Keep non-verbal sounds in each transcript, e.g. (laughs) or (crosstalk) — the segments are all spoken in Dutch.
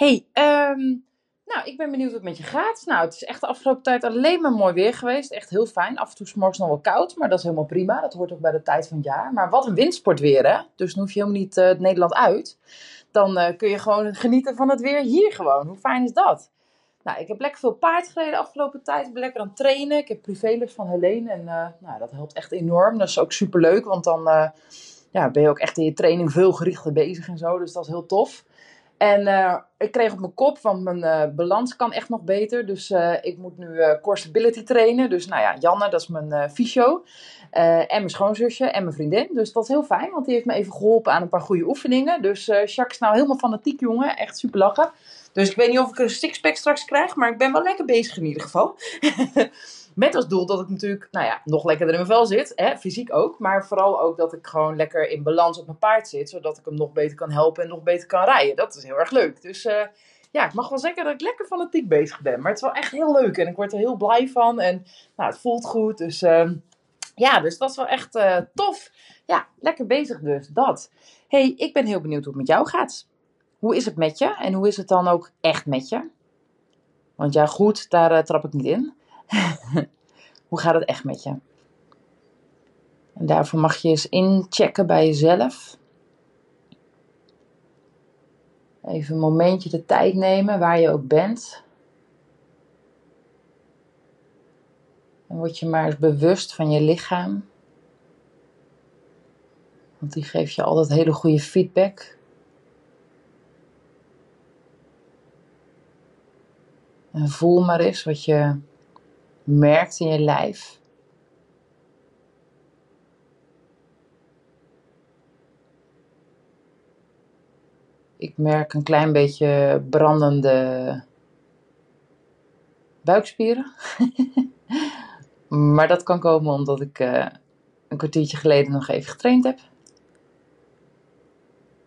Hey, ehm, nou, ik ben benieuwd hoe het met je gaat. Nou, het is echt de afgelopen tijd alleen maar mooi weer geweest. Echt heel fijn. Af en toe is het morgens nog wel koud, maar dat is helemaal prima. Dat hoort ook bij de tijd van het jaar. Maar wat een windsport weer, hè? Dus dan hoef je helemaal niet uh, Nederland uit. Dan uh, kun je gewoon genieten van het weer hier gewoon. Hoe fijn is dat? Nou, ik heb lekker veel paard gereden de afgelopen tijd. Ik ben lekker aan het trainen. Ik heb privéles van Helene. En uh, nou, dat helpt echt enorm. Dat is ook super leuk. Want dan ja, ben je ook echt in je training veel gerichter bezig en zo. Dus dat is heel tof. En uh, ik kreeg op mijn kop, want mijn balans kan echt nog beter. Dus ik moet nu core stability trainen. Dus nou ja, Janne, dat is mijn fysio. en mijn schoonzusje en mijn vriendin. Dus dat is heel fijn, want die heeft me even geholpen aan een paar goede oefeningen. Dus Jacques is nou helemaal fanatiek, jongen. Echt super lachen. Dus ik weet niet of ik een sixpack straks krijg, maar ik ben wel lekker bezig in ieder geval. (laughs) Met als doel dat ik natuurlijk, nou ja, nog lekkerder in mijn vel zit. Hè, fysiek ook. Maar vooral ook dat ik gewoon lekker in balans op mijn paard zit. Zodat ik hem nog beter kan helpen en nog beter kan rijden. Dat is heel erg leuk. Dus uh, ja, ik mag wel zeggen dat ik lekker fanatiek bezig ben. Maar het is wel echt heel leuk. En ik word er heel blij van. En nou, het voelt goed. Dus uh, ja, dus dat is wel echt uh, tof. Ja, lekker bezig dus. Dat. hey, ik ben heel benieuwd hoe het met jou gaat. Hoe is het met je? En hoe is het dan ook echt met je? Want ja, goed, daar uh, trap ik niet in. (laughs) hoe gaat het echt met je? En daarvoor mag je eens inchecken bij jezelf. Even een momentje de tijd nemen waar je ook bent. En word je maar eens bewust van je lichaam. Want die geeft je altijd hele goede feedback. En voel maar eens wat je merkt in je lijf. Ik merk een klein beetje brandende buikspieren. (laughs) maar dat kan komen omdat ik uh, een kwartiertje geleden nog even getraind heb.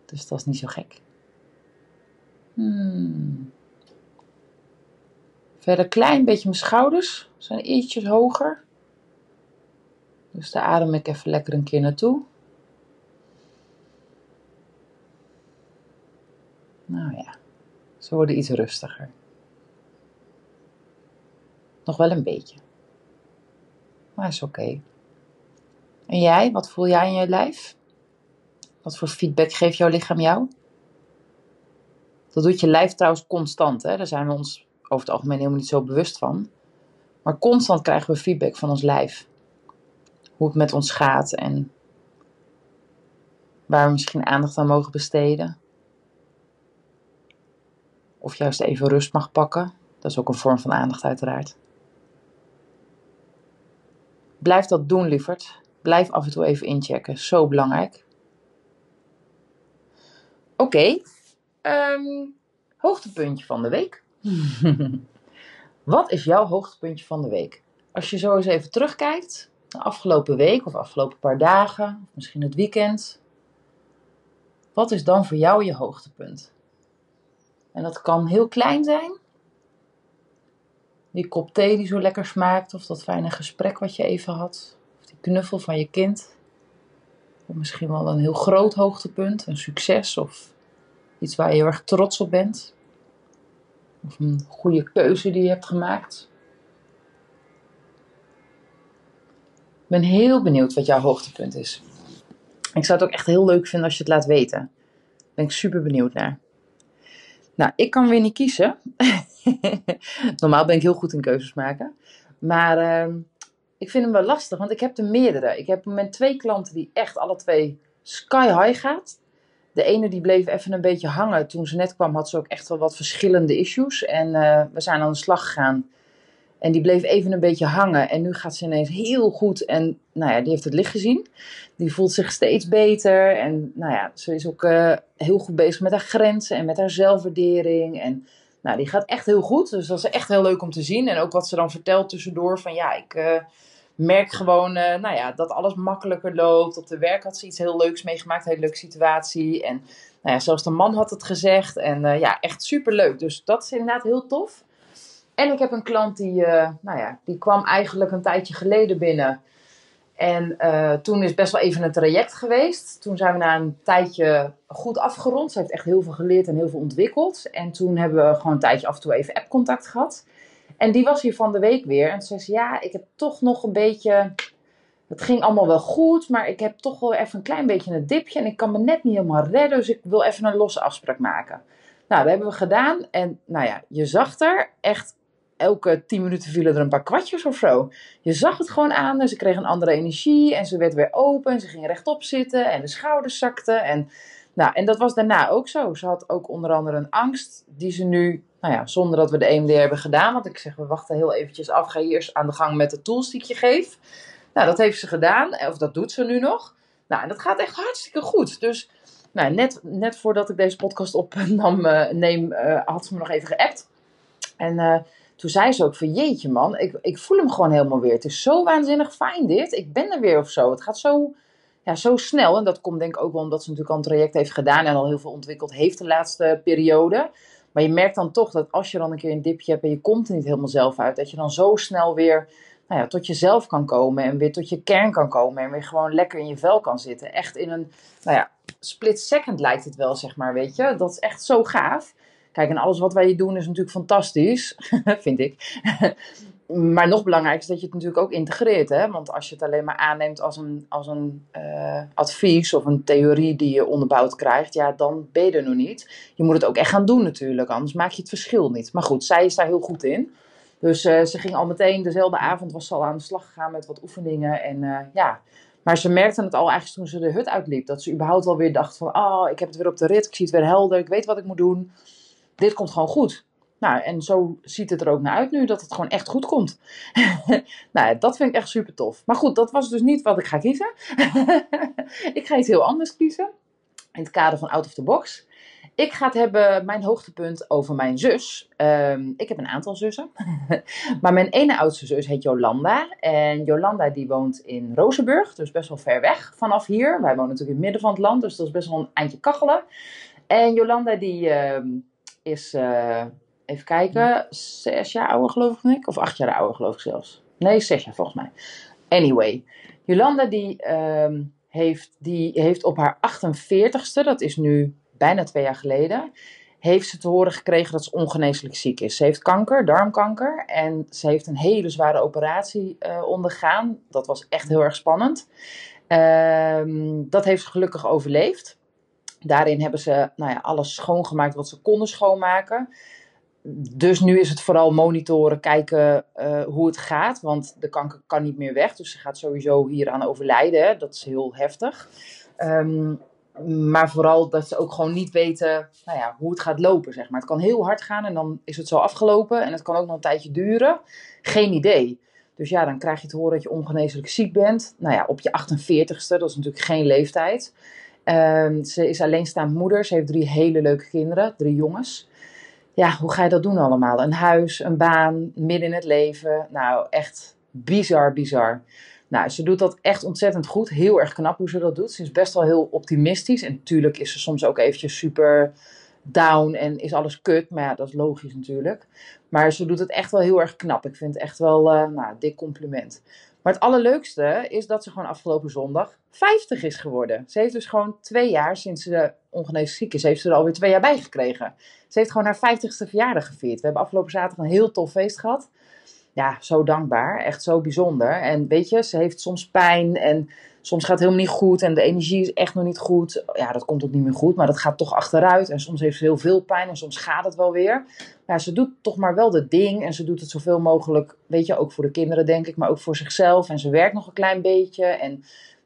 Dus dat is niet zo gek. Hmm. Verder klein beetje mijn schouders zijn ietsjes hoger. Dus daar adem ik even lekker een keer naartoe. Nou ja, ze worden iets rustiger. Nog wel een beetje. Maar is oké. En jij, wat voel jij in je lijf? Wat voor feedback geeft jouw lichaam jou? Dat doet je lijf trouwens constant. Hè? Daar zijn we ons over het algemeen helemaal niet zo bewust van. Maar constant krijgen we feedback van ons lijf. Hoe het met ons gaat en waar we misschien aandacht aan mogen besteden. Of juist even rust mag pakken. Dat is ook een vorm van aandacht uiteraard. Blijf dat doen, lieverd. Blijf af en toe even inchecken. Zo belangrijk. Oké. Um, hoogtepuntje van de week. (laughs) Wat is jouw hoogtepuntje van de week? Als je zo eens even terugkijkt, de afgelopen week of afgelopen paar dagen, misschien het weekend. Wat is dan voor jou je hoogtepunt? En dat kan heel klein zijn. Die kop thee die zo lekker smaakt, of dat fijne gesprek wat je even had, of die knuffel van je kind. Of misschien wel een heel groot hoogtepunt, een succes of iets waar je heel erg trots op bent. Of een goede keuze die je hebt gemaakt. Ik ben heel benieuwd wat jouw hoogtepunt is. Ik zou het ook echt heel leuk vinden als je het laat weten. Daar ben super benieuwd naar. Nou, ik kan weer niet kiezen. (laughs) Normaal ben ik heel goed in keuzes maken. Maar uh, ik vind hem wel lastig, want ik heb er meerdere. Ik heb op moment twee klanten die echt alle twee sky high gaat. De ene die bleef even een beetje hangen. Toen ze net kwam had ze ook echt wel wat verschillende issues. En uh, we zijn aan de slag gegaan. En die bleef even een beetje hangen. En nu gaat ze ineens heel goed. En nou ja, die heeft het licht gezien. Die voelt zich steeds beter. En nou ja, ze is ook uh, heel goed bezig met haar grenzen en met haar zelfwaardering. En Nou, die gaat echt heel goed. Dus dat is echt heel leuk om te zien. En ook wat ze dan vertelt tussendoor van ja, ik uh, merk gewoon uh, nou ja, dat alles makkelijker loopt. Op de werk had ze iets heel leuks meegemaakt, een hele leuke situatie. En nou ja, zelfs de man had het gezegd. En uh, ja, echt super leuk. Dus dat is inderdaad heel tof. En ik heb een klant die, nou ja, die kwam eigenlijk een tijdje geleden binnen. En toen is best wel even een traject geweest. Toen zijn we na een tijdje goed afgerond. Ze heeft echt heel veel geleerd en heel veel ontwikkeld. En toen hebben we gewoon een tijdje af en toe even appcontact gehad. En die was hier van de week weer. En ze zei: Ja, ik heb toch nog een beetje. Het ging allemaal wel goed, maar ik heb toch wel even een klein beetje een dipje. En ik kan me net niet helemaal redden, dus ik wil even een losse afspraak maken. Nou, dat hebben we gedaan. En nou ja, je zag er echt elke tien minuten vielen er een paar kwartjes of zo. Je zag het gewoon aan en ze kreeg een andere energie en ze werd weer open en ze ging rechtop zitten en de schouders zakten. En, nou, en dat was daarna ook zo. Ze had ook onder andere een angst die ze nu, nou ja, zonder dat we de EMD hebben gedaan, want ik zeg we wachten heel eventjes af, ga eerst aan de gang met de tools die ik je geef. Nou, dat heeft ze gedaan, of dat doet ze nu nog. Nou, en dat gaat echt hartstikke goed. Dus nou, net, net voordat ik deze podcast opnam, uh, neem, uh, had ze me nog even geappt. En uh, toen zei ze ook van jeetje man, ik, ik voel hem gewoon helemaal weer. Het is zo waanzinnig fijn dit. Ik ben er weer of zo. Het gaat zo, ja, zo snel. En dat komt denk ik ook wel omdat ze natuurlijk al een traject heeft gedaan en al heel veel ontwikkeld heeft de laatste periode. Maar je merkt dan toch dat als je dan een keer een dipje hebt en je komt er niet helemaal zelf uit, dat je dan zo snel weer nou ja, tot jezelf kan komen en weer tot je kern kan komen en weer gewoon lekker in je vel kan zitten. Echt in een, nou ja, split second lijkt het wel, zeg maar, weet je. Dat is echt zo gaaf. Kijk, en alles wat wij hier doen is natuurlijk fantastisch, (laughs) vind ik. Maar nog belangrijker is dat je het natuurlijk ook integreert. Hè? Want als je het alleen maar aanneemt als een, als een uh, advies of een theorie die je onderbouwd krijgt, ja, dan ben je er nog niet. Je moet het ook echt gaan doen natuurlijk, anders maak je het verschil niet. Maar goed, zij is daar heel goed in. Dus uh, ze ging al meteen, dezelfde avond was ze al aan de slag gegaan met wat oefeningen. En uh, ja, maar ze merkte het al eigenlijk toen ze de hut uitliep. Dat ze überhaupt alweer dacht van, oh, ik heb het weer op de rit, ik zie het weer helder, ik weet wat ik moet doen dit komt gewoon goed. Nou, en zo ziet het er ook naar uit nu, dat het gewoon echt goed komt. (laughs) nou, dat vind ik echt super tof. Maar goed, dat was dus niet wat ik ga kiezen. (laughs) ik ga iets heel anders kiezen. In het kader van Out of the Box. Ik ga het hebben, mijn hoogtepunt, over mijn zus. Um, ik heb een aantal zussen. (laughs) maar mijn ene oudste zus heet Jolanda. En Jolanda die woont in Rozenburg, dus best wel ver weg vanaf hier. Wij wonen natuurlijk in het midden van het land, dus dat is best wel een eindje kachelen. En Jolanda die... Um, is, uh, even kijken, zes jaar ouder geloof ik, of acht jaar ouder geloof ik zelfs. Nee, zes jaar volgens mij. Anyway, Jolanda die, um, heeft, die heeft op haar 48ste, dat is nu bijna twee jaar geleden, heeft ze te horen gekregen dat ze ongeneeslijk ziek is. Ze heeft kanker, darmkanker, en ze heeft een hele zware operatie uh, ondergaan. Dat was echt heel erg spannend. Um, dat heeft ze gelukkig overleefd. Daarin hebben ze nou ja, alles schoongemaakt wat ze konden schoonmaken. Dus nu is het vooral monitoren, kijken uh, hoe het gaat. Want de kanker kan niet meer weg. Dus ze gaat sowieso hieraan overlijden. Hè. Dat is heel heftig. Um, maar vooral dat ze ook gewoon niet weten nou ja, hoe het gaat lopen. Zeg maar. Het kan heel hard gaan en dan is het zo afgelopen. En het kan ook nog een tijdje duren. Geen idee. Dus ja, dan krijg je te horen dat je ongeneeslijk ziek bent. Nou ja, op je 48ste, dat is natuurlijk geen leeftijd. Um, ze is alleenstaand moeder. Ze heeft drie hele leuke kinderen, drie jongens. Ja, hoe ga je dat doen allemaal? Een huis, een baan, midden in het leven. Nou, echt bizar, bizar. Nou, ze doet dat echt ontzettend goed. Heel erg knap hoe ze dat doet. Ze is best wel heel optimistisch. En natuurlijk is ze soms ook eventjes super down en is alles kut. Maar ja, dat is logisch natuurlijk. Maar ze doet het echt wel heel erg knap. Ik vind het echt wel uh, nou, dik compliment. Maar het allerleukste is dat ze gewoon afgelopen zondag 50 is geworden. Ze heeft dus gewoon twee jaar sinds ze ongeneeslijk ziek is, heeft ze er alweer twee jaar bij gekregen. Ze heeft gewoon haar 50ste verjaardag gevierd. We hebben afgelopen zaterdag een heel tof feest gehad. Ja, zo dankbaar. Echt zo bijzonder. En weet je, ze heeft soms pijn en soms gaat het helemaal niet goed en de energie is echt nog niet goed. Ja, dat komt ook niet meer goed, maar dat gaat toch achteruit. En soms heeft ze heel veel pijn en soms gaat het wel weer. Ja, ze doet toch maar wel de ding en ze doet het zoveel mogelijk, weet je, ook voor de kinderen denk ik, maar ook voor zichzelf. En ze werkt nog een klein beetje en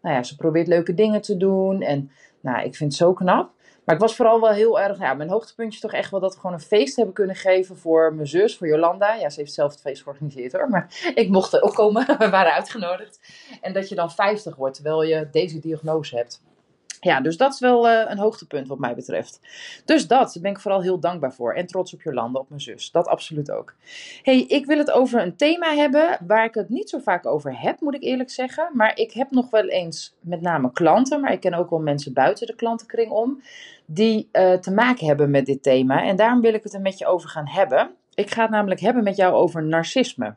nou ja, ze probeert leuke dingen te doen. En nou, ik vind het zo knap. Maar ik was vooral wel heel erg, ja, mijn hoogtepuntje toch echt wel dat we gewoon een feest hebben kunnen geven voor mijn zus, voor Jolanda. Ja, ze heeft zelf het feest georganiseerd hoor, maar (laughs) ik mocht er ook komen, (laughs) we waren uitgenodigd. En dat je dan 50 wordt terwijl je deze diagnose hebt. Ja, dus dat is wel uh, een hoogtepunt wat mij betreft. Dus dat, daar ben ik vooral heel dankbaar voor. En trots op Jolanda, op mijn zus. Dat absoluut ook. hey, ik wil het over een thema hebben waar ik het niet zo vaak over heb, moet ik eerlijk zeggen. Maar ik heb nog wel eens met name klanten, maar ik ken ook wel mensen buiten de klantenkring om, die uh, te maken hebben met dit thema. En daarom wil ik het er met je over gaan hebben. Ik ga het namelijk hebben met jou over narcisme.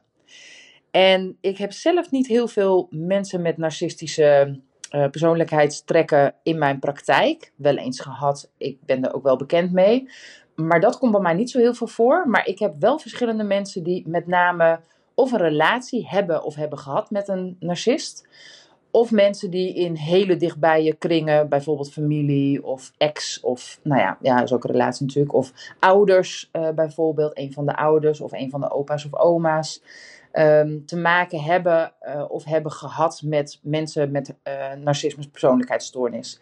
En ik heb zelf niet heel veel mensen met narcistische uh, persoonlijkheidstrekken in mijn praktijk. Wel eens gehad, ik ben er ook wel bekend mee. Maar dat komt bij mij niet zo heel veel voor. Maar ik heb wel verschillende mensen die met name of een relatie hebben of hebben gehad met een narcist. Of mensen die in hele dichtbije kringen, bijvoorbeeld familie of ex, of nou ja, ja, is ook een relatie natuurlijk. Of ouders uh, bijvoorbeeld, een van de ouders of een van de opa's of oma's. Um, te maken hebben uh, of hebben gehad met mensen met uh, narcisme persoonlijkheidsstoornis.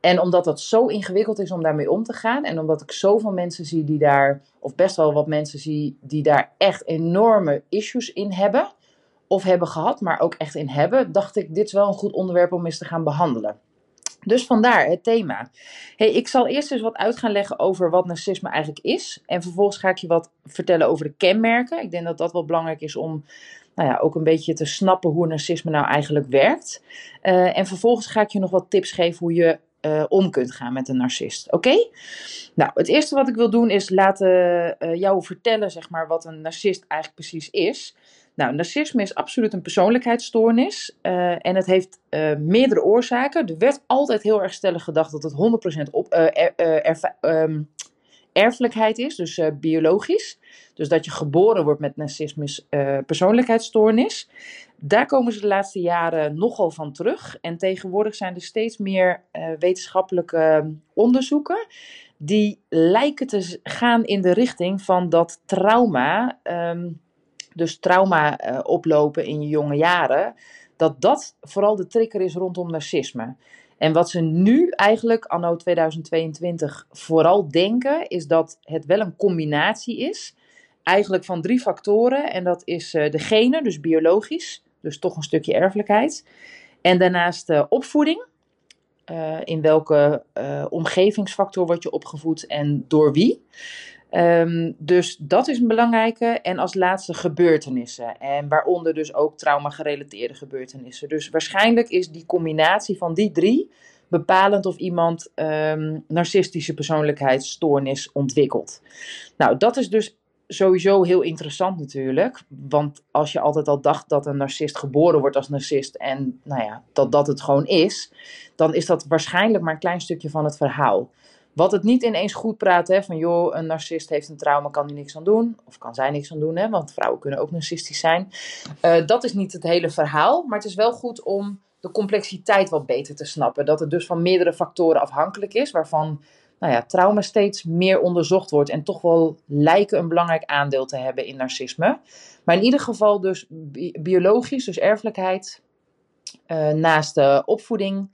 En omdat dat zo ingewikkeld is om daarmee om te gaan, en omdat ik zoveel mensen zie die daar, of best wel wat mensen zie, die daar echt enorme issues in hebben, of hebben gehad, maar ook echt in hebben, dacht ik, dit is wel een goed onderwerp om eens te gaan behandelen. Dus vandaar het thema. Hey, ik zal eerst eens wat uit gaan leggen over wat narcisme eigenlijk is. En vervolgens ga ik je wat vertellen over de kenmerken. Ik denk dat dat wel belangrijk is om nou ja, ook een beetje te snappen hoe narcisme nou eigenlijk werkt. Uh, en vervolgens ga ik je nog wat tips geven hoe je uh, om kunt gaan met een narcist. Oké? Nou, het eerste wat ik wil doen is laten uh, jou vertellen zeg maar, wat een narcist eigenlijk precies is. Nou, narcisme is absoluut een persoonlijkheidsstoornis uh, en het heeft uh, meerdere oorzaken. Er werd altijd heel erg stellig gedacht dat het 100% op, erf, um, erfelijkheid is, dus biologisch. Dus dat je geboren wordt met narcisme persoonlijkheidsstoornis. Daar komen ze de laatste jaren nogal van terug. En tegenwoordig zijn er steeds meer wetenschappelijke onderzoeken die lijken te gaan in de richting van dat trauma. Um, dus trauma uh, oplopen in je jonge jaren, dat dat vooral de trigger is rondom narcisme. En wat ze nu eigenlijk, anno 2022, vooral denken, is dat het wel een combinatie is. Eigenlijk van drie factoren. En dat is uh, de genen, dus biologisch, dus toch een stukje erfelijkheid. En daarnaast uh, opvoeding. In welke omgevingsfactor word je opgevoed en door wie. Um, dus dat is een belangrijke. En als laatste gebeurtenissen. En waaronder dus ook trauma-gerelateerde gebeurtenissen. Dus waarschijnlijk is die combinatie van die drie bepalend of iemand um, narcistische persoonlijkheidsstoornis ontwikkelt. Nou, dat is dus sowieso heel interessant natuurlijk. Want als je altijd al dacht dat een narcist geboren wordt als narcist en nou ja, dat dat het gewoon is, dan is dat waarschijnlijk maar een klein stukje van het verhaal. Wat het niet ineens goed praat, hè, van joh, een narcist heeft een trauma, kan hij niks aan doen. Of kan zij niks aan doen, hè, want vrouwen kunnen ook narcistisch zijn. Uh, dat is niet het hele verhaal, maar het is wel goed om de complexiteit wat beter te snappen. Dat het dus van meerdere factoren afhankelijk is, waarvan nou ja, trauma steeds meer onderzocht wordt en toch wel lijken een belangrijk aandeel te hebben in narcisme. Maar in ieder geval dus biologisch, dus erfelijkheid, uh, naast de opvoeding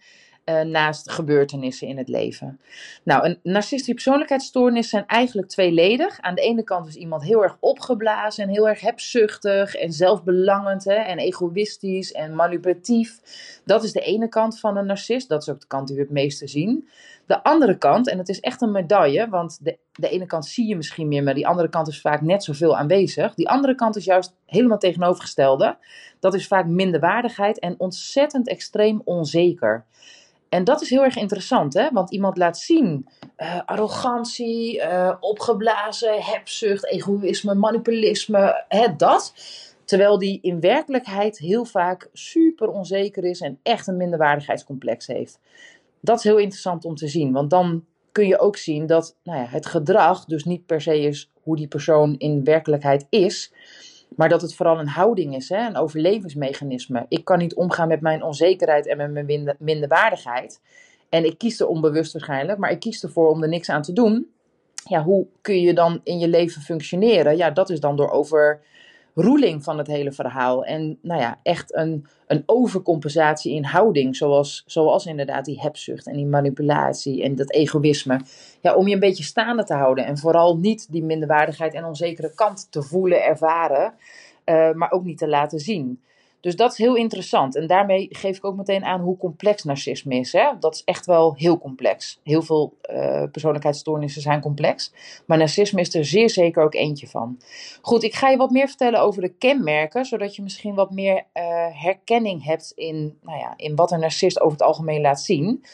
uh, naast gebeurtenissen in het leven. Nou, een narcistische persoonlijkheidsstoornis zijn eigenlijk tweeledig. Aan de ene kant is iemand heel erg opgeblazen en heel erg hebzuchtig en zelfbelangend hè, en egoïstisch en manipulatief. Dat is de ene kant van een narcist. Dat is ook de kant die we het meeste zien. De andere kant, en het is echt een medaille, want de, de ene kant zie je misschien meer, maar die andere kant is vaak net zoveel aanwezig. Die andere kant is juist helemaal tegenovergestelde. Dat is vaak minderwaardigheid en ontzettend extreem onzeker. En dat is heel erg interessant, hè? want iemand laat zien uh, arrogantie, uh, opgeblazen, hebzucht, egoïsme, manipulisme, hè, dat. Terwijl die in werkelijkheid heel vaak super onzeker is en echt een minderwaardigheidscomplex heeft. Dat is heel interessant om te zien, want dan kun je ook zien dat nou ja, het gedrag dus niet per se is hoe die persoon in werkelijkheid is, maar dat het vooral een houding is, hè, een overlevingsmechanisme. Ik kan niet omgaan met mijn onzekerheid en met mijn minderwaardigheid. En ik kies er onbewust waarschijnlijk, maar ik kies ervoor om er niks aan te doen. Ja, hoe kun je dan in je leven functioneren? Ja, dat is dan door over roeling van het hele verhaal. En nou ja, echt een, een overcompensatie in houding, zoals, zoals inderdaad die hebzucht en die manipulatie en dat egoïsme. Ja, om je een beetje staande te houden en vooral niet die minderwaardigheid en onzekere kant te voelen, ervaren, uh, maar ook niet te laten zien. Dus dat is heel interessant. En daarmee geef ik ook meteen aan hoe complex narcisme is. Hè? Dat is echt wel heel complex. Heel veel uh, persoonlijkheidsstoornissen zijn complex. Maar narcisme is er zeer zeker ook eentje van. Goed, ik ga je wat meer vertellen over de kenmerken. Zodat je misschien wat meer uh, herkenning hebt in, nou ja, in wat een narcist over het algemeen laat zien.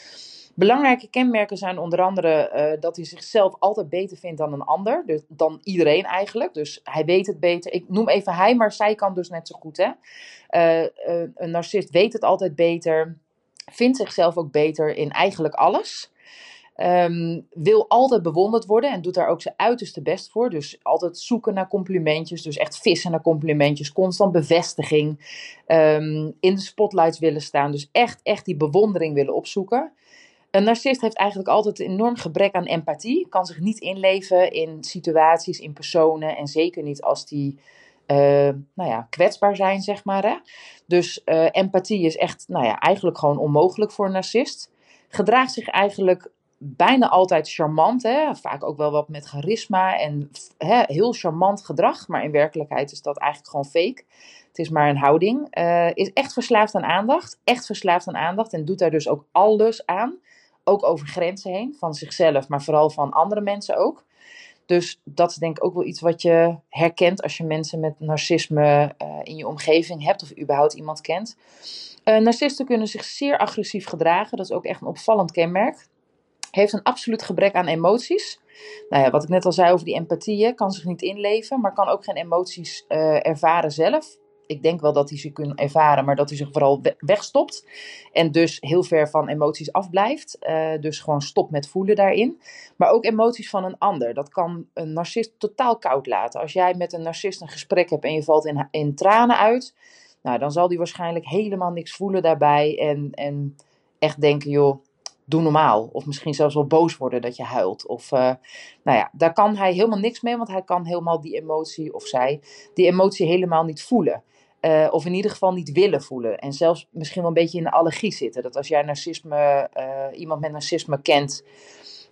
Belangrijke kenmerken zijn onder andere uh, dat hij zichzelf altijd beter vindt dan een ander. Dus dan iedereen eigenlijk. Dus hij weet het beter. Ik noem even hij, maar zij kan dus net zo goed. Hè? Uh, een narcist weet het altijd beter. Vindt zichzelf ook beter in eigenlijk alles. Um, wil altijd bewonderd worden en doet daar ook zijn uiterste best voor. Dus altijd zoeken naar complimentjes. Dus echt vissen naar complimentjes. Constant bevestiging. Um, in de spotlights willen staan. Dus echt, echt die bewondering willen opzoeken. Een narcist heeft eigenlijk altijd een enorm gebrek aan empathie. Kan zich niet inleven in situaties, in personen. En zeker niet als die uh, nou ja, kwetsbaar zijn, zeg maar. Hè? Dus uh, empathie is echt nou ja, eigenlijk gewoon onmogelijk voor een narcist. Gedraagt zich eigenlijk bijna altijd charmant. Hè? Vaak ook wel wat met charisma en hè, heel charmant gedrag. Maar in werkelijkheid is dat eigenlijk gewoon fake. Het is maar een houding. Uh, is echt verslaafd aan aandacht. Echt verslaafd aan aandacht. En doet daar dus ook alles aan ook over grenzen heen, van zichzelf, maar vooral van andere mensen ook. Dus dat is denk ik ook wel iets wat je herkent als je mensen met narcisme uh, in je omgeving hebt of überhaupt iemand kent. Uh, narcisten kunnen zich zeer agressief gedragen, dat is ook echt een opvallend kenmerk. Heeft een absoluut gebrek aan emoties. Nou ja, wat ik net al zei over die empathie, kan zich niet inleven, maar kan ook geen emoties uh, ervaren zelf ik denk wel dat hij ze kunnen ervaren, maar dat hij zich vooral wegstopt. En dus heel ver van emoties afblijft. Uh, dus gewoon stopt met voelen daarin. Maar ook emoties van een ander. Dat kan een narcist totaal koud laten. Als jij met een narcist een gesprek hebt en je valt in, in tranen uit. Nou, dan zal die waarschijnlijk helemaal niks voelen daarbij. En, en echt denken, joh, doe normaal. Of misschien zelfs wel boos worden dat je huilt. Of, uh, nou ja, daar kan hij helemaal niks mee, want hij kan helemaal die emotie, of zij, die emotie helemaal niet voelen. Uh, of in ieder geval niet willen voelen. En zelfs misschien wel een beetje in de allergie zitten. Dat als jij narcisme, uh, iemand met narcisme kent.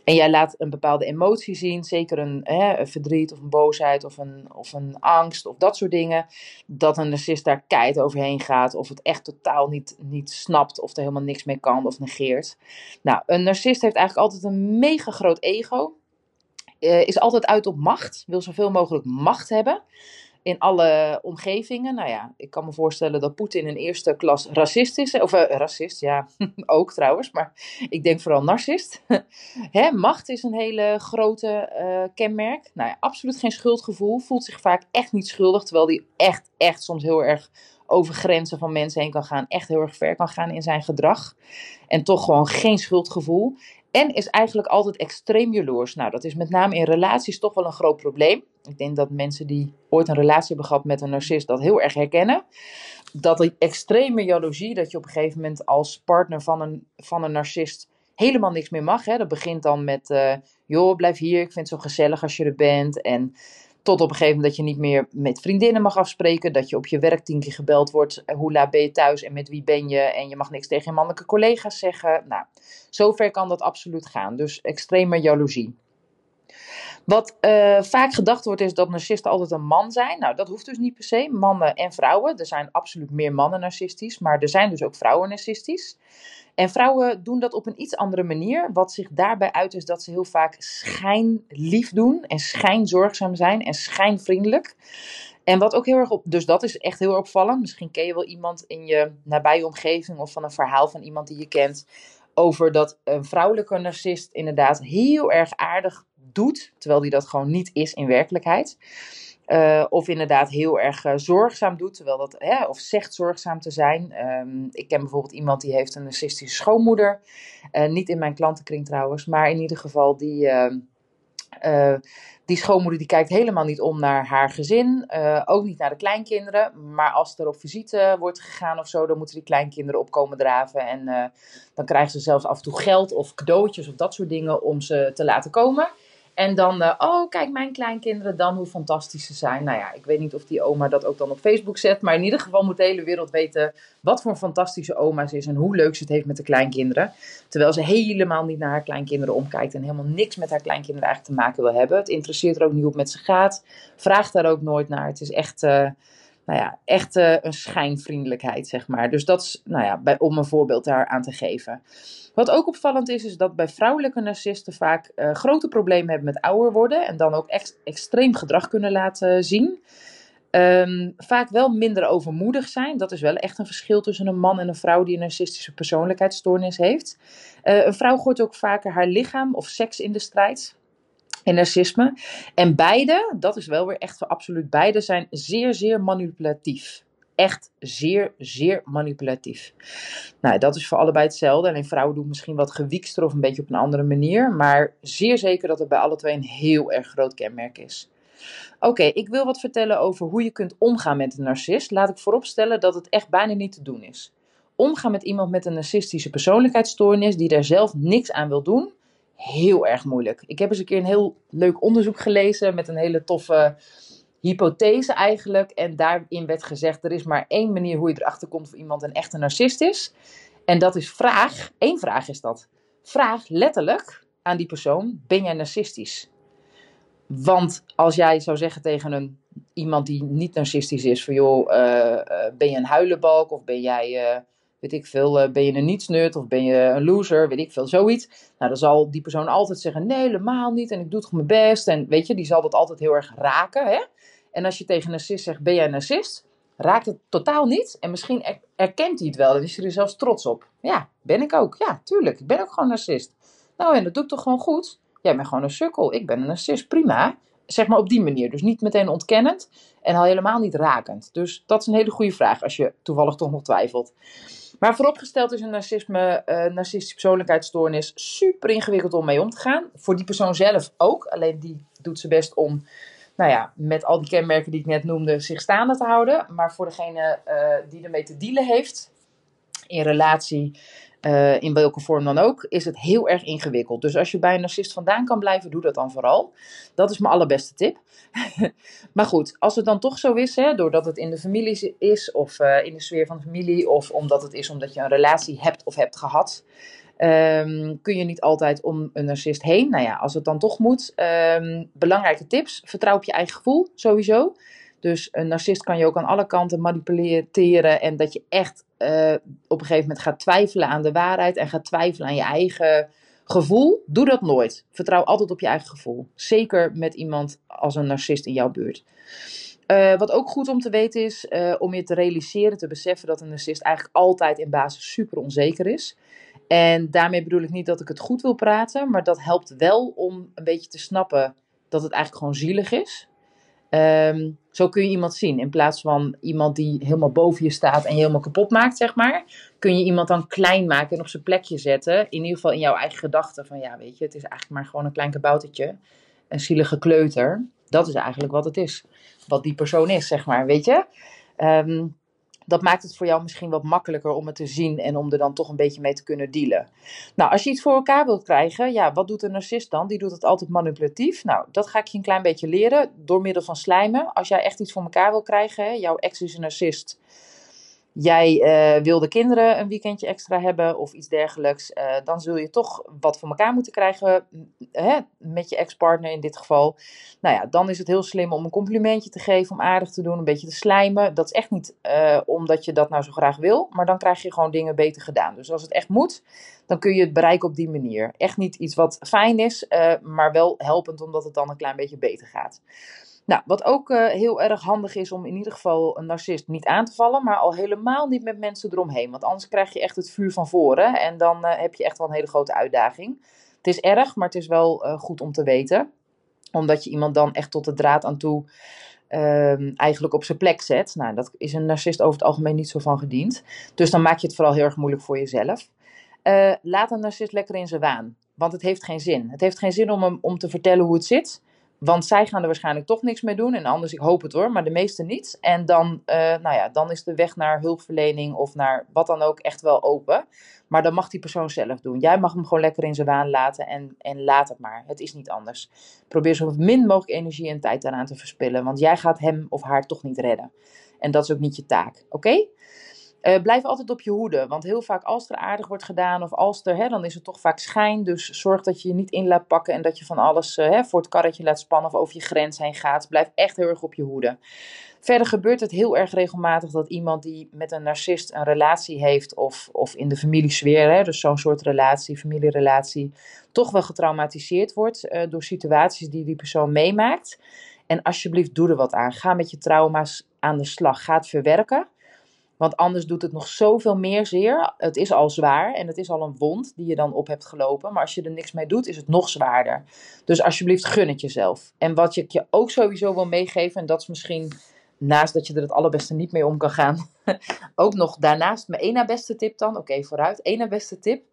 En jij laat een bepaalde emotie zien, zeker een, verdriet of een boosheid of een, of een angst of dat soort dingen. Dat een narcist daar keihard overheen gaat of het echt totaal niet, niet snapt of er helemaal niks mee kan of negeert. Nou, een narcist heeft eigenlijk altijd een mega groot ego. Uh, is altijd uit op macht, wil zoveel mogelijk macht hebben in alle omgevingen. Nou ja, ik kan me voorstellen dat Poetin in eerste klas racist is. Of uh, racist, ja, (laughs) ook trouwens. Maar ik denk vooral narcist. (laughs) Hè, macht is een hele grote uh, kenmerk. Nou ja, absoluut geen schuldgevoel. Voelt zich vaak echt niet schuldig. Terwijl die echt, echt soms heel erg over grenzen van mensen heen kan gaan. Echt heel erg ver kan gaan in zijn gedrag. En toch gewoon geen schuldgevoel. En is eigenlijk altijd extreem jaloers. Nou, dat is met name in relaties toch wel een groot probleem. Ik denk dat mensen die ooit een relatie hebben gehad met een narcist dat heel erg herkennen. Dat die extreme jaloezie, dat je op een gegeven moment als partner van een, van een narcist helemaal niks meer mag. Hè. Dat begint dan met, uh, joh, blijf hier, ik vind het zo gezellig als je er bent. En tot op een gegeven moment dat je niet meer met vriendinnen mag afspreken. Dat je op je werk tien keer gebeld wordt. Hoe laat ben je thuis en met wie ben je? En je mag niks tegen je mannelijke collega's zeggen. Nou, zover kan dat absoluut gaan. Dus extreme jaloezie. Wat uh, vaak gedacht wordt is dat narcisten altijd een man zijn. Nou, dat hoeft dus niet per se. Mannen en vrouwen. Er zijn absoluut meer mannen narcistisch. Maar er zijn dus ook vrouwen narcistisch. En vrouwen doen dat op een iets andere manier. Wat zich daarbij uit is dat ze heel vaak schijnlief doen. En schijnzorgzaam zijn. En schijnvriendelijk. En wat ook heel erg op, dus dat is echt heel opvallend. Misschien ken je wel iemand in je nabije omgeving of van een verhaal van iemand die je kent. Over dat een vrouwelijke narcist inderdaad heel erg aardig doet, terwijl die dat gewoon niet is in werkelijkheid. Uh, of inderdaad heel erg uh, zorgzaam doet, terwijl dat, hè, of zegt zorgzaam te zijn. Um, ik ken bijvoorbeeld iemand die heeft een narcistische schoonmoeder. Uh, niet in mijn klantenkring trouwens, maar in ieder geval die, ehm, die schoonmoeder die kijkt helemaal niet om naar haar gezin. ook niet naar de kleinkinderen. Maar als er op visite wordt gegaan of zo, dan moeten die kleinkinderen opkomen draven. En dan krijgen ze zelfs af en toe geld of cadeautjes of dat soort dingen om ze te laten komen. En dan, uh, oh kijk mijn kleinkinderen dan hoe fantastisch ze zijn. Nou ja, ik weet niet of die oma dat ook dan op Facebook zet. Maar in ieder geval moet de hele wereld weten wat voor een fantastische oma ze is. En hoe leuk ze het heeft met de kleinkinderen. Terwijl ze helemaal niet naar haar kleinkinderen omkijkt. En helemaal niks met haar kleinkinderen eigenlijk te maken wil hebben. Het interesseert er ook niet op met ze gaat. Vraagt daar ook nooit naar. Het is echt... Uh, nou ja, echt uh, een schijnvriendelijkheid, zeg maar. Dus dat is, nou ja, om een voorbeeld daar aan te geven. Wat ook opvallend is, is dat bij vrouwelijke narcisten vaak uh, grote problemen hebben met ouder worden en dan ook ex extreem gedrag kunnen laten zien. Um, vaak wel minder overmoedig zijn. Dat is wel echt een verschil tussen een man en een vrouw die een narcistische persoonlijkheidsstoornis heeft. Uh, een vrouw gooit ook vaker haar lichaam of seks in de strijd en narcisme. En beide, dat is wel weer echt voor absoluut beide, zijn zeer, zeer manipulatief. Echt zeer, zeer manipulatief. Nou, dat is voor allebei hetzelfde. Alleen vrouwen doen misschien wat gewiekster of een beetje op een andere manier. Maar zeer zeker dat het bij alle twee een heel erg groot kenmerk is. Oké, ik wil wat vertellen over hoe je kunt omgaan met een narcist. Laat ik vooropstellen dat het echt bijna niet te doen is. Omgaan met iemand met een narcistische persoonlijkheidsstoornis die daar zelf niks aan wil doen, heel erg moeilijk. Ik heb eens een keer een heel leuk onderzoek gelezen met een hele toffe hypothese eigenlijk. En daarin werd gezegd, er is maar één manier hoe je erachter komt of iemand een echte narcist is. En dat is vraag, één vraag is dat. Vraag letterlijk aan die persoon, ben jij narcistisch? Want als jij zou zeggen tegen een, iemand die niet narcistisch is, van joh, uh, uh, ben je een huilenbalk of ben jij... Uh, weet ik veel, ben je een nietsnut of ben je een loser, weet ik veel, zoiets. Nou, dan zal die persoon altijd zeggen, nee, helemaal niet en ik doe toch mijn best. En weet je, die zal dat altijd heel erg raken, hè. En als je tegen een narcist zegt, ben jij een narcist? Raakt het totaal niet en misschien erkent hij het wel en is hij er zelfs trots op. Ja, ben ik ook. Ja, tuurlijk, ik ben ook gewoon narcist. Nou, en dat doe ik toch gewoon goed? Jij bent gewoon een sukkel, ik ben een narcist, prima. Zeg maar op die manier. Dus niet meteen ontkennend en al helemaal niet rakend. Dus dat is een hele goede vraag als je toevallig toch nog twijfelt. Maar vooropgesteld is een narcisme, uh, narcistische persoonlijkheidsstoornis super ingewikkeld om mee om te gaan. Voor die persoon zelf ook. Alleen die doet ze best om, nou ja, met al die kenmerken die ik net noemde, zich staande te houden. Maar voor degene uh, die ermee te dealen heeft, in relatie, uh, in welke vorm dan ook, is het heel erg ingewikkeld. Dus als je bij een narcist vandaan kan blijven, doe dat dan vooral. Dat is mijn allerbeste tip. (laughs) maar goed, als het dan toch zo is, hè, doordat het in de familie is, of uh, in de sfeer van de familie, of omdat het is omdat je een relatie hebt of hebt gehad, um, kun je niet altijd om een narcist heen. Nou ja, als het dan toch moet, um, belangrijke tips. Vertrouw op je eigen gevoel, sowieso. Dus een narcist kan je ook aan alle kanten manipuleren en dat je echt uh, op een gegeven moment gaat twijfelen aan de waarheid en gaat twijfelen aan je eigen gevoel. Doe dat nooit. Vertrouw altijd op je eigen gevoel. Zeker met iemand als een narcist in jouw buurt. Uh, wat ook goed om te weten is, uh, om je te realiseren, te beseffen dat een narcist eigenlijk altijd in basis super onzeker is. En daarmee bedoel ik niet dat ik het goed wil praten, maar dat helpt wel om een beetje te snappen dat het eigenlijk gewoon zielig is. Um, zo kun je iemand zien. In plaats van iemand die helemaal boven je staat en je helemaal kapot maakt, zeg maar. Kun je iemand dan klein maken en op zijn plekje zetten. In ieder geval in jouw eigen gedachten. Van ja, weet je, het is eigenlijk maar gewoon een klein kaboutertje. Een zielige kleuter. Dat is eigenlijk wat het is. Wat die persoon is, zeg maar, weet je. Um, dat maakt het voor jou misschien wat makkelijker om het te zien en om er dan toch een beetje mee te kunnen dealen. Nou, als je iets voor elkaar wilt krijgen, ja, wat doet een narcist dan? Die doet het altijd manipulatief. Nou, dat ga ik je een klein beetje leren door middel van slijmen. Als jij echt iets voor elkaar wil krijgen, jouw ex is een narcist jij uh, wilde kinderen een weekendje extra hebben of iets dergelijks, uh, dan zul je toch wat voor elkaar moeten krijgen hè, met je ex-partner in dit geval. Nou ja, dan is het heel slim om een complimentje te geven, om aardig te doen, een beetje te slijmen. Dat is echt niet uh, omdat je dat nou zo graag wil, maar dan krijg je gewoon dingen beter gedaan. Dus als het echt moet, dan kun je het bereiken op die manier. Echt niet iets wat fijn is, maar wel helpend omdat het dan een klein beetje beter gaat. Nou, wat ook uh, heel erg handig is om in ieder geval een narcist niet aan te vallen, maar al helemaal niet met mensen eromheen. Want anders krijg je echt het vuur van voren en dan uh, heb je echt wel een hele grote uitdaging. Het is erg, maar het is wel uh, goed om te weten. Omdat je iemand dan echt tot de draad aan toe ehm, eigenlijk op zijn plek zet. Nou, dat is een narcist over het algemeen niet zo van gediend. Dus dan maak je het vooral heel erg moeilijk voor jezelf. laat een narcist lekker in zijn waan. Want het heeft geen zin. Het heeft geen zin om hem om te vertellen hoe het zit. Want zij gaan er waarschijnlijk toch niks mee doen. En anders, ik hoop het hoor, maar de meeste niet. En dan, uh, nou ja, dan is de weg naar hulpverlening of naar wat dan ook echt wel open. Maar dan mag die persoon zelf doen. Jij mag hem gewoon lekker in zijn waan laten en, en laat het maar. Het is niet anders. Probeer zo min mogelijk energie en tijd daaraan te verspillen. Want jij gaat hem of haar toch niet redden. En dat is ook niet je taak. Oké? Uh, blijf altijd op je hoede, want heel vaak als er aardig wordt gedaan of als er, hè, dan is het toch vaak schijn. Dus zorg dat je je niet in laat pakken en dat je van alles uh, hè, voor het karretje laat spannen of over je grens heen gaat. Blijf echt heel erg op je hoede. Verder gebeurt het heel erg regelmatig dat iemand die met een narcist een relatie heeft of, of in de familiesfeer, hè, dus zo'n soort relatie, familierelatie, toch wel getraumatiseerd wordt uh, door situaties die die persoon meemaakt. En alsjeblieft, doe er wat aan. Ga met je trauma's aan de slag. Ga het verwerken. Want anders doet het nog zoveel meer zeer. Het is al zwaar en het is al een wond die je dan op hebt gelopen. Maar als je er niks mee doet, is het nog zwaarder. Dus alsjeblieft, gun het jezelf. En wat ik je ook sowieso wil meegeven, en dat is misschien naast dat je er het allerbeste niet mee om kan gaan, (laughs) ook nog daarnaast mijn ene beste tip dan. Oké, vooruit. Ene beste tip.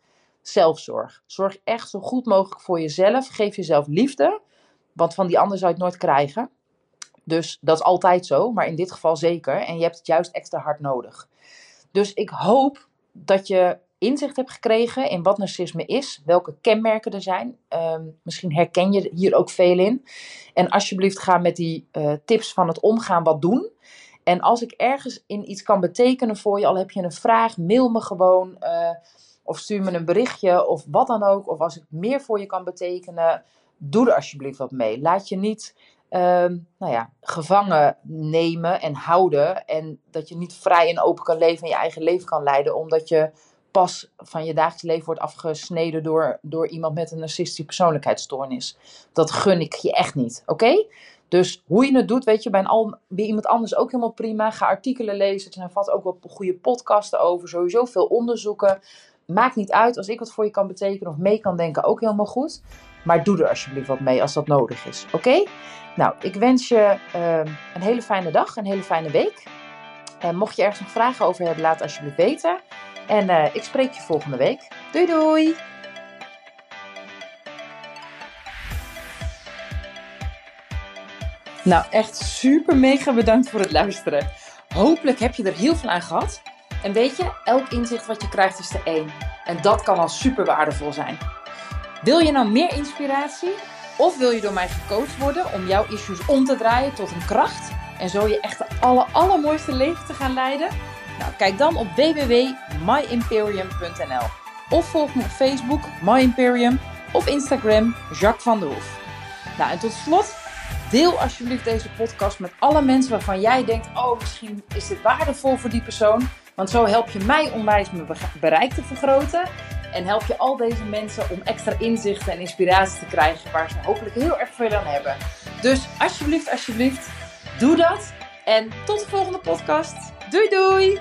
Zelfzorg. Zorg echt zo goed mogelijk voor jezelf. Geef jezelf liefde. Want van die ander zou je het nooit krijgen. Dus dat is altijd zo, maar in dit geval zeker. En je hebt het juist extra hard nodig. Dus ik hoop dat je inzicht hebt gekregen in wat narcisme is, welke kenmerken er zijn. Ehm, misschien herken je hier ook veel in. En alsjeblieft ga met die uh, tips van het omgaan wat doen. En als ik ergens in iets kan betekenen voor je, al heb je een vraag, mail me gewoon. Uh, of stuur me een berichtje of wat dan ook. Of als ik meer voor je kan betekenen, doe er alsjeblieft wat mee. Laat je niet nou ja, gevangen nemen en houden. En dat je niet vrij en open kan leven en je eigen leven kan leiden. Omdat je pas van je dagelijks leven wordt afgesneden door, door iemand met een narcistische persoonlijkheidsstoornis. Dat gun ik je echt niet, oké? Dus hoe je het doet, weet je, bij, al, bij iemand anders ook helemaal prima. Ga artikelen lezen. Er zijn ook wel goede podcasten over. Sowieso veel onderzoeken. Maakt niet uit. Als ik wat voor je kan betekenen of mee kan denken, ook helemaal goed. Maar doe er alsjeblieft wat mee als dat nodig is. Oké? Nou, ik wens je ehm, een hele fijne dag, een hele fijne week. En mocht je ergens nog vragen over hebben, laat alsjeblieft weten. En uh, ik spreek je volgende week. Doei doei! Nou, echt super mega bedankt voor het luisteren. Hopelijk heb je er heel veel aan gehad. En weet je, elk inzicht wat je krijgt is er één. En dat kan al super waardevol zijn. Wil je nou meer inspiratie? Of wil je door mij gecoacht worden om jouw issues om te draaien tot een kracht? En zo je echt aller, allermooiste leven te gaan leiden? Nou, kijk dan op www.myimperium.nl Of volg me op Facebook, My Imperium, of Instagram, Jacques van der Hoef. Nou, en tot slot, deel alsjeblieft deze podcast met alle mensen waarvan jij denkt: oh, misschien is dit waardevol voor die persoon. Want zo help je mij onwijs mijn bereik te vergroten. En help je al deze mensen om extra inzichten en inspiratie te krijgen waar ze hopelijk heel erg veel aan hebben. Dus alsjeblieft, alsjeblieft, doe dat. En tot de volgende podcast. Doei doei!